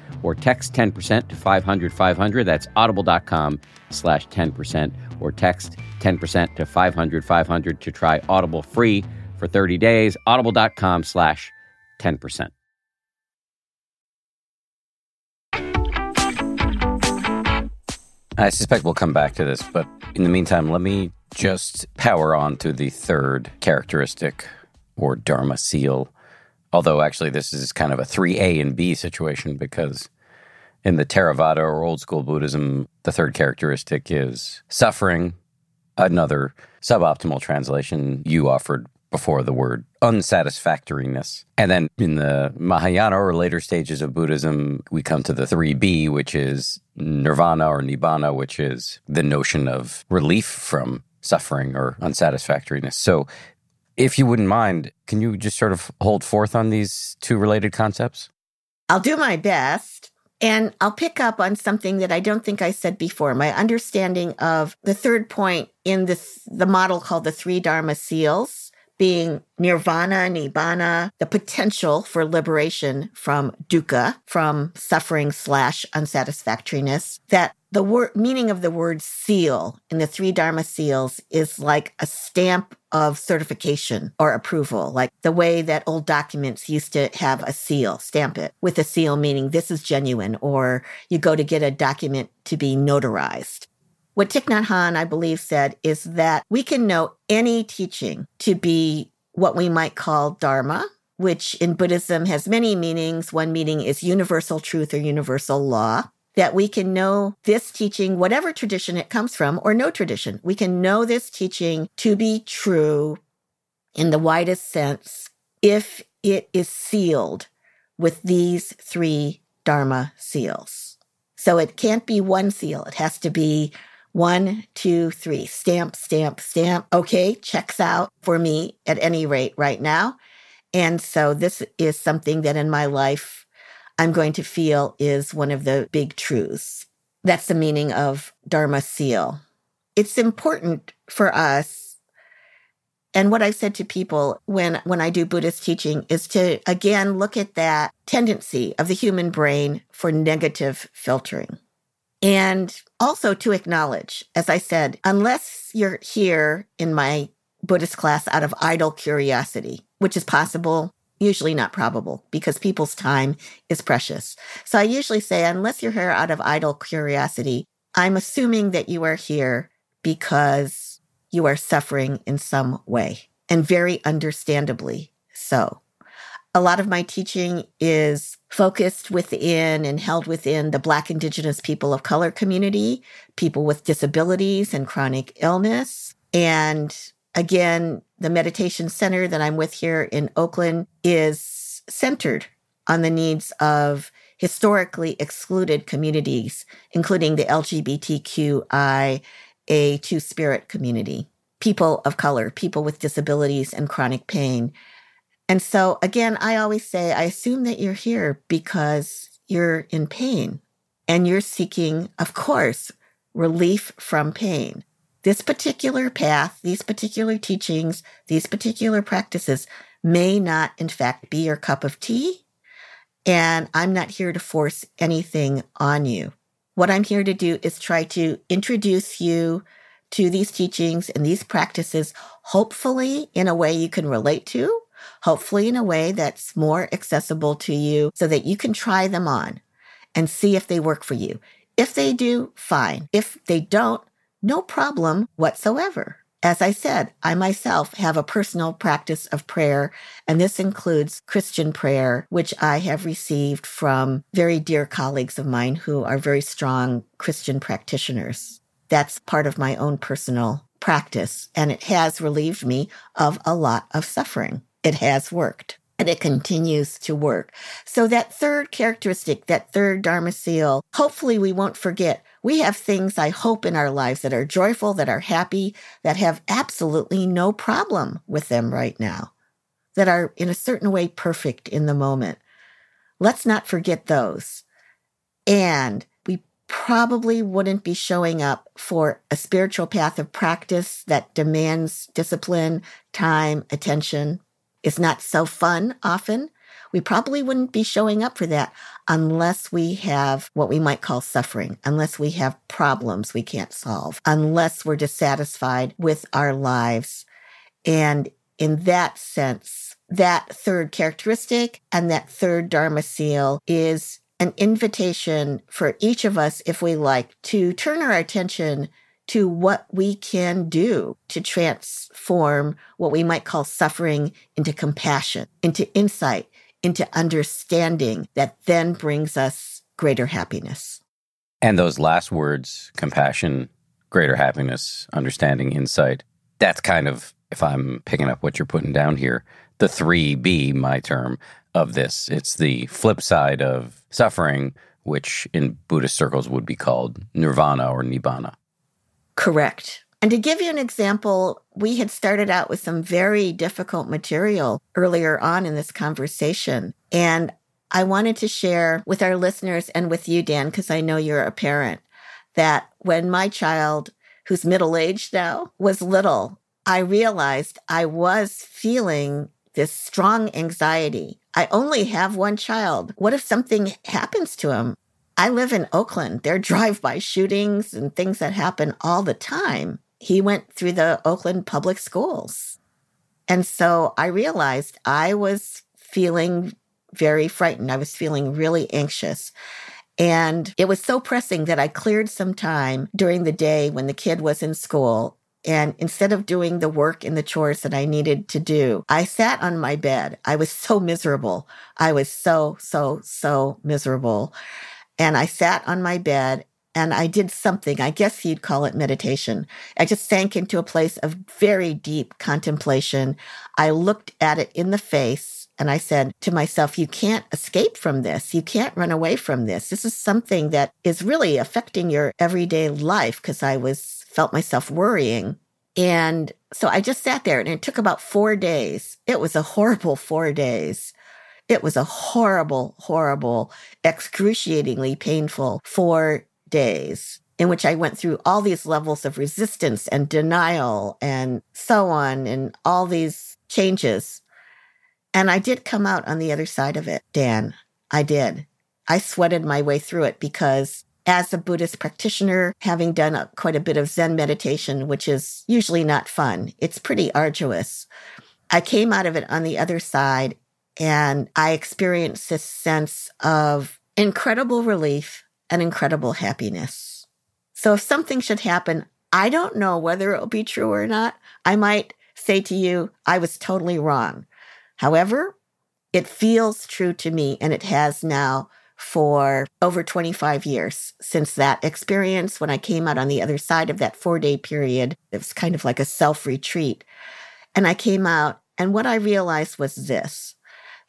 Speaker 4: or text 10% to 500 500. That's audible.com slash 10% or text 10% to 500 500 to try Audible free for 30 days. Audible.com slash 10%.
Speaker 1: I suspect we'll come back to this, but in the meantime, let me just power on to the third characteristic or Dharma seal Although actually, this is kind of a 3A and B situation because in the Theravada or old school Buddhism, the third characteristic is suffering. Another suboptimal translation you offered before the word unsatisfactoriness. And then in the Mahayana or later stages of Buddhism, we come to the 3B, which is nirvana or nibbana, which is the notion of relief from suffering or unsatisfactoriness. So if you wouldn't mind, can you just sort of hold forth on these two related concepts?
Speaker 2: I'll do my best. And I'll pick up on something that I don't think I said before. My understanding of the third point in this, the model called the three Dharma seals being nirvana, nibbana, the potential for liberation from dukkha, from suffering slash unsatisfactoriness, that the word meaning of the word seal in the three Dharma seals is like a stamp of certification or approval, like the way that old documents used to have a seal, stamp it with a seal, meaning this is genuine, or you go to get a document to be notarized. What Thich Nhat Hanh, I believe, said is that we can know any teaching to be what we might call Dharma, which in Buddhism has many meanings. One meaning is universal truth or universal law that we can know this teaching, whatever tradition it comes from, or no tradition. We can know this teaching to be true in the widest sense if it is sealed with these three Dharma seals. So it can't be one seal. It has to be one, two, three. Stamp, stamp, stamp. Okay, checks out for me at any rate right now. And so this is something that in my life I'm going to feel is one of the big truths. That's the meaning of Dharma seal. It's important for us. And what I've said to people when, when I do Buddhist teaching is to again look at that tendency of the human brain for negative filtering. And also to acknowledge, as I said, unless you're here in my Buddhist class out of idle curiosity, which is possible usually not probable because people's time is precious. So I usually say, unless you're here out of idle curiosity, I'm assuming that you are here because you are suffering in some way and very understandably so. A lot of my teaching is focused within and held within the Black, Indigenous people of color community, people with disabilities and chronic illness, and Again, the meditation center that I'm with here in Oakland is centered on the needs of historically excluded communities, including the LGBTQIA two spirit community, people of color, people with disabilities and chronic pain. And so, again, I always say, I assume that you're here because you're in pain and you're seeking, of course, relief from pain this particular path, these particular teachings, these particular practices may not, in fact, be your cup of tea. And I'm not here to force anything on you. What I'm here to do is try to introduce you to these teachings and these practices, hopefully in a way you can relate to, hopefully in a way that's more accessible to you so that you can try them on and see if they work for you. If they do, fine. If they don't, no problem whatsoever. As I said, I myself have a personal practice of prayer, and this includes Christian prayer, which I have received from very dear colleagues of mine who are very strong Christian practitioners. That's part of my own personal practice, and it has relieved me of a lot of suffering. It has worked and it continues to work. So that third characteristic, that third Dharma seal, hopefully we won't forget. We have things I hope in our lives that are joyful, that are happy, that have absolutely no problem with them right now, that are in a certain way perfect in the moment. Let's not forget those. And we probably wouldn't be showing up for a spiritual path of practice that demands discipline, time, attention, It's not so fun often, we probably wouldn't be showing up for that unless we have what we might call suffering, unless we have problems we can't solve, unless we're dissatisfied with our lives. And in that sense, that third characteristic and that third Dharma seal is an invitation for each of us, if we like, to turn our attention to what we can do to transform what we might call suffering into compassion, into insight, into understanding that then brings us greater happiness.
Speaker 1: And those last words, compassion, greater happiness, understanding, insight, that's kind of, if I'm picking up what you're putting down here, the 3B, my term, of this. It's the flip side of suffering, which in Buddhist circles would be called nirvana or nibbana.
Speaker 2: Correct. And to give you an example, we had started out with some very difficult material earlier on in this conversation. And I wanted to share with our listeners and with you, Dan, because I know you're a parent, that when my child, who's middle aged now, was little, I realized I was feeling this strong anxiety. I only have one child. What if something happens to him? I live in Oakland. There are drive by shootings and things that happen all the time. He went through the Oakland public schools. And so I realized I was feeling very frightened. I was feeling really anxious. And it was so pressing that I cleared some time during the day when the kid was in school. And instead of doing the work and the chores that I needed to do, I sat on my bed. I was so miserable. I was so, so, so miserable. And I sat on my bed and I did something. I guess you'd call it meditation. I just sank into a place of very deep contemplation. I looked at it in the face and I said to myself, you can't escape from this. You can't run away from this. This is something that is really affecting your everyday life because I was felt myself worrying. And so I just sat there and it took about four days. It was a horrible four days. It was a horrible, horrible, excruciatingly painful four days in which I went through all these levels of resistance and denial and so on and all these changes. And I did come out on the other side of it, Dan. I did. I sweated my way through it because as a Buddhist practitioner, having done a, quite a bit of Zen meditation, which is usually not fun, it's pretty arduous. I came out of it on the other side and I experienced this sense of incredible relief and incredible happiness. So if something should happen, I don't know whether it'll be true or not. I might say to you, I was totally wrong. However, it feels true to me, and it has now for over 25 years since that experience when I came out on the other side of that four day period. It was kind of like a self retreat. And I came out, and what I realized was this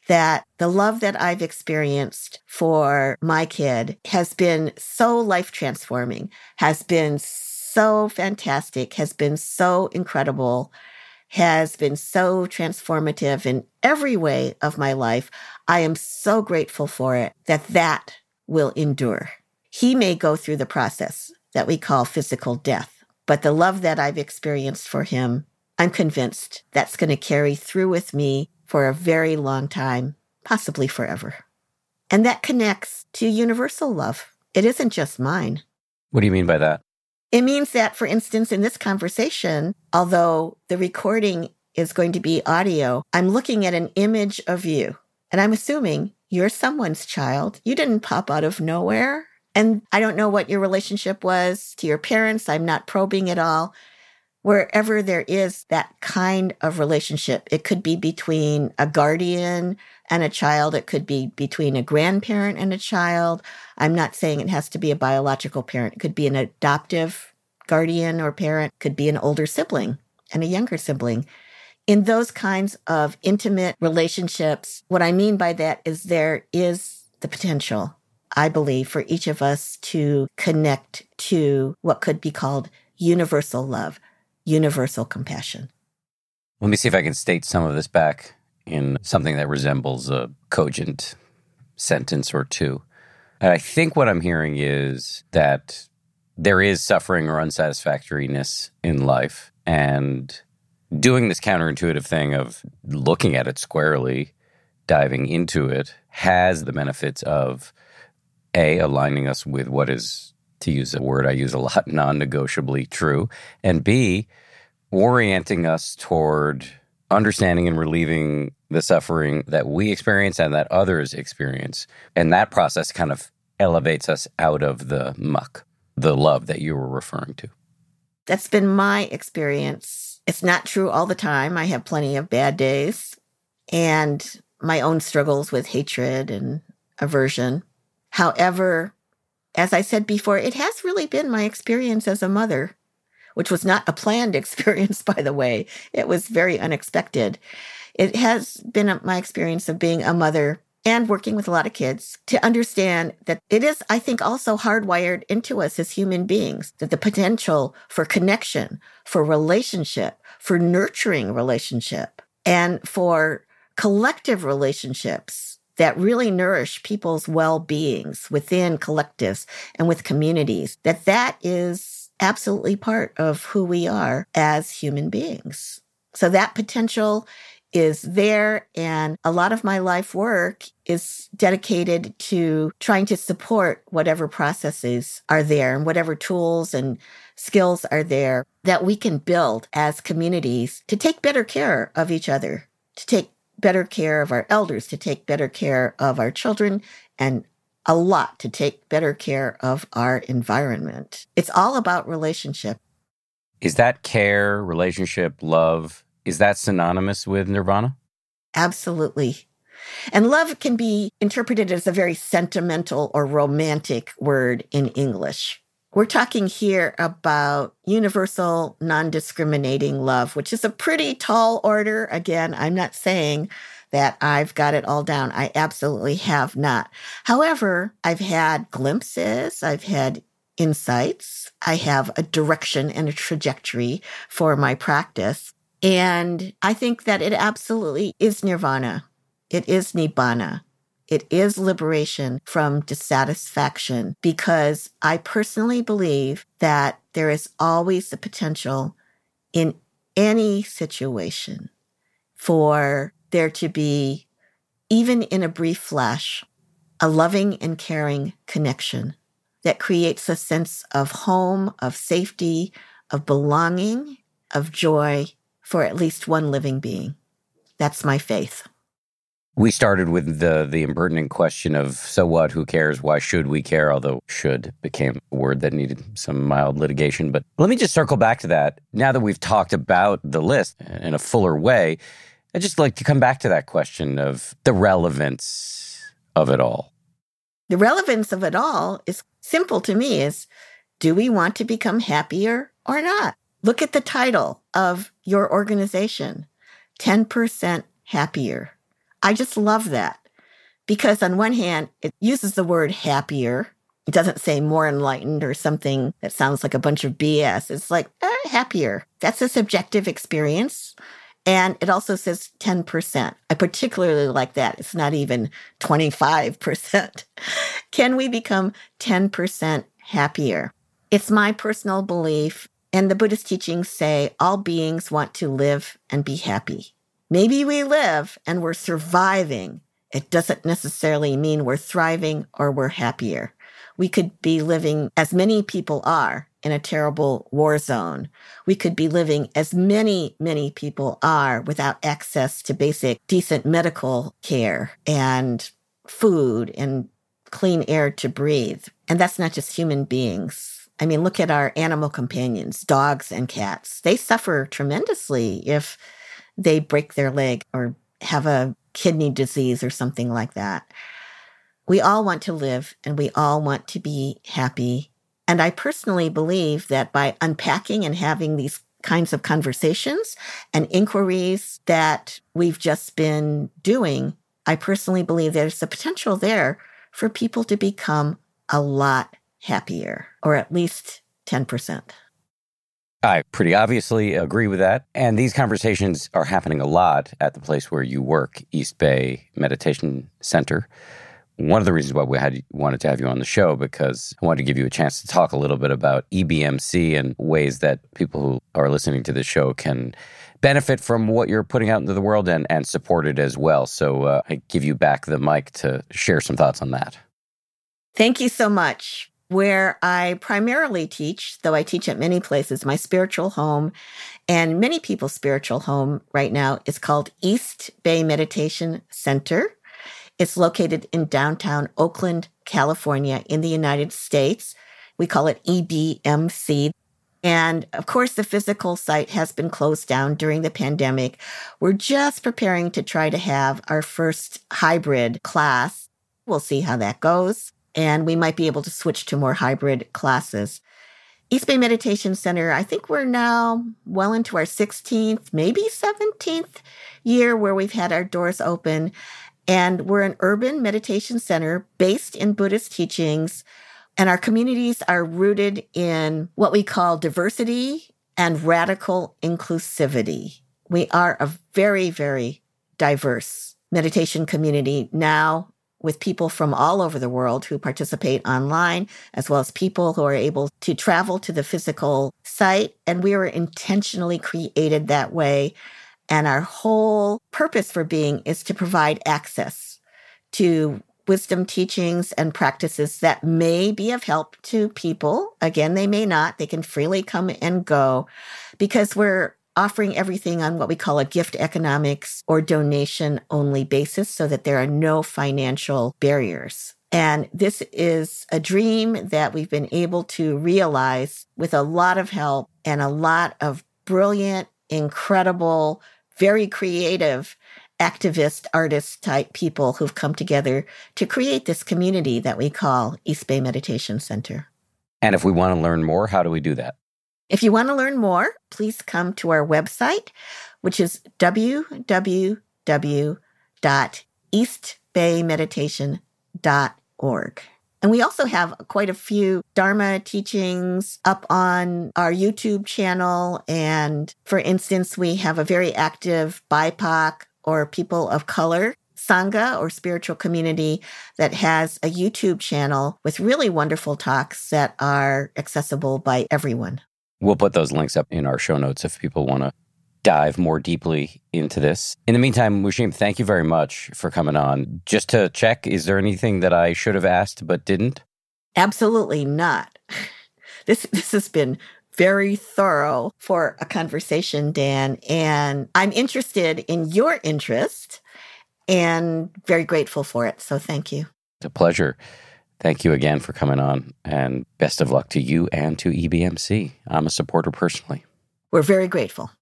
Speaker 2: that the love that I've experienced for my kid has been so life transforming, has been so fantastic, has been so incredible has been so transformative in every way of my life. I am so grateful for it that that will endure. He may go through the process that we call physical death, but the love that I've experienced for him, I'm convinced that's going to carry through with me for a very long time, possibly forever. And that connects to universal love. It isn't just mine.
Speaker 1: What do you mean by that?
Speaker 2: It means that, for instance, in this conversation, although the recording is going to be audio, I'm looking at an image of you. And I'm assuming you're someone's child. You didn't pop out of nowhere. And I don't know what your relationship was to your parents. I'm not probing at all. Wherever there is that kind of relationship, it could be between a guardian and a child. It could be between a grandparent and a child. I'm not saying it has to be a biological parent. It could be an adoptive guardian or parent, it could be an older sibling and a younger sibling. In those kinds of intimate relationships, what I mean by that is there is the potential, I believe, for each of us to connect to what could be called universal love, universal compassion.
Speaker 1: Let me see if I can state some of this back in something that resembles a cogent sentence or two. And I think what I'm hearing is that there is suffering or unsatisfactoriness in life. And doing this counterintuitive thing of looking at it squarely, diving into it, has the benefits of A, aligning us with what is, to use a word I use a lot, non negotiably true, and B, orienting us toward understanding and relieving the suffering that we experience and that others experience. And that process kind of elevates us out of the muck, the love that you were referring to.
Speaker 2: That's been my experience. It's not true all the time. I have plenty of bad days and my own struggles with hatred and aversion. However, as I said before, it has really been my experience as a mother which was not a planned experience, by the way. It was very unexpected. It has been my experience of being a mother and working with a lot of kids to understand that it is, I think, also hardwired into us as human beings that the potential for connection, for relationship, for nurturing relationship, and for collective relationships that really nourish people's well-beings within collectives and with communities that that is absolutely part of who we are as human beings. So that potential is there. And a lot of my life work is dedicated to trying to support whatever processes are there and whatever tools and skills are there that we can build as communities to take better care of each other, to take better care of our elders, to take better care of our children, and a lot to take better care of our environment. It's all about relationship.
Speaker 1: Is that care, relationship, love, is that synonymous with nirvana?
Speaker 2: Absolutely. And love can be interpreted as a very sentimental or romantic word in English. We're talking here about universal, non discriminating love, which is a pretty tall order. Again, I'm not saying that I've got it all down. I absolutely have not. However, I've had glimpses, I've had insights, I have a direction and a trajectory for my practice. And I think that it absolutely is nirvana. It is nibbana. It is liberation from dissatisfaction because I personally believe that there is always the potential in any situation for there to be, even in a brief flash, a loving and caring connection that creates a sense of home, of safety, of belonging, of joy for at least one living being. That's my faith.
Speaker 1: We started with the the impertinent question of so what, who cares, why should we care? Although should became a word that needed some mild litigation. But let me just circle back to that. Now that we've talked about the list in a fuller way, I'd just like to come back to that question of the relevance of it all.
Speaker 2: The relevance of it all is simple to me is do we want to become happier or not? Look at the title of your organization 10% happier. I just love that because on one hand, it uses the word happier. It doesn't say more enlightened or something that sounds like a bunch of BS. It's like eh, happier. That's a subjective experience. And it also says 10%. I particularly like that. It's not even 25%. Can we become 10% happier? It's my personal belief. And the Buddhist teachings say all beings want to live and be happy. Maybe we live and we're surviving. It doesn't necessarily mean we're thriving or we're happier. We could be living, as many people are, in a terrible war zone. We could be living, as many, many people are, without access to basic, decent medical care and food and clean air to breathe. And that's not just human beings. I mean, look at our animal companions, dogs and cats. They suffer tremendously if they break their leg or have a kidney disease or something like that. We all want to live and we all want to be happy. And I personally believe that by unpacking and having these kinds of conversations and inquiries that we've just been doing, I personally believe there's a potential there for people to become a lot happier, or at least 10%.
Speaker 1: I pretty obviously agree with that. And these conversations are happening a lot at the place where you work, East Bay Meditation Center. One of the reasons why we had wanted to have you on the show because I wanted to give you a chance to talk a little bit about EBMC and ways that people who are listening to the show can benefit from what you're putting out into the world and, and support it as well. So uh, I give you back the mic to share some thoughts on that.
Speaker 2: Thank you so much where I primarily teach, though I teach at many places, my spiritual home and many people's spiritual home right now is called East Bay Meditation Center. It's located in downtown Oakland, California, in the United States. We call it EBMC. And of course, the physical site has been closed down during the pandemic. We're just preparing to try to have our first hybrid class. We'll see how that goes and we might be able to switch to more hybrid classes. East Bay Meditation Center, I think we're now well into our 16th, maybe 17th year where we've had our doors open. And we're an urban meditation center based in Buddhist teachings. And our communities are rooted in what we call diversity and radical inclusivity. We are a very, very diverse meditation community now with people from all over the world who participate online, as well as people who are able to travel to the physical site. And we were intentionally created that way And our whole purpose for being is to provide access to wisdom teachings and practices that may be of help to people. Again, they may not. They can freely come and go because we're offering everything on what we call a gift economics or donation only basis so that there are no financial barriers. And this is a dream that we've been able to realize with a lot of help and a lot of brilliant, incredible, very creative activist, artist type people who've come together to create this community that we call East Bay Meditation Center.
Speaker 1: And if we want to learn more, how do we do that?
Speaker 2: If you want to learn more, please come to our website, which is www.eastbaymeditation.org. And we also have quite a few Dharma teachings up on our YouTube channel. And for instance, we have a very active BIPOC or people of color Sangha or spiritual community that has a YouTube channel with really wonderful talks that are accessible by everyone.
Speaker 1: We'll put those links up in our show notes if people want to dive more deeply into this. In the meantime, Mushim, thank you very much for coming on. Just to check, is there anything that I should have asked but didn't?
Speaker 2: Absolutely not. This this has been very thorough for a conversation, Dan. And I'm interested in your interest and very grateful for it. So thank you.
Speaker 1: It's a pleasure. Thank you again for coming on and best of luck to you and to EBMC. I'm a supporter personally.
Speaker 2: We're very grateful.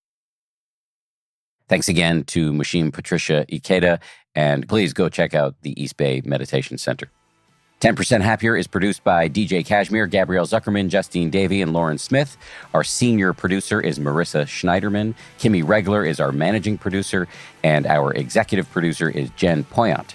Speaker 1: Thanks again to Mushim Patricia Ikeda, and please go check out the East Bay Meditation Center. 10% Happier is produced by DJ Cashmere, Gabrielle Zuckerman, Justine Davey, and Lauren Smith. Our senior producer is Marissa Schneiderman. Kimmy Regler is our managing producer, and our executive producer is Jen Poyant.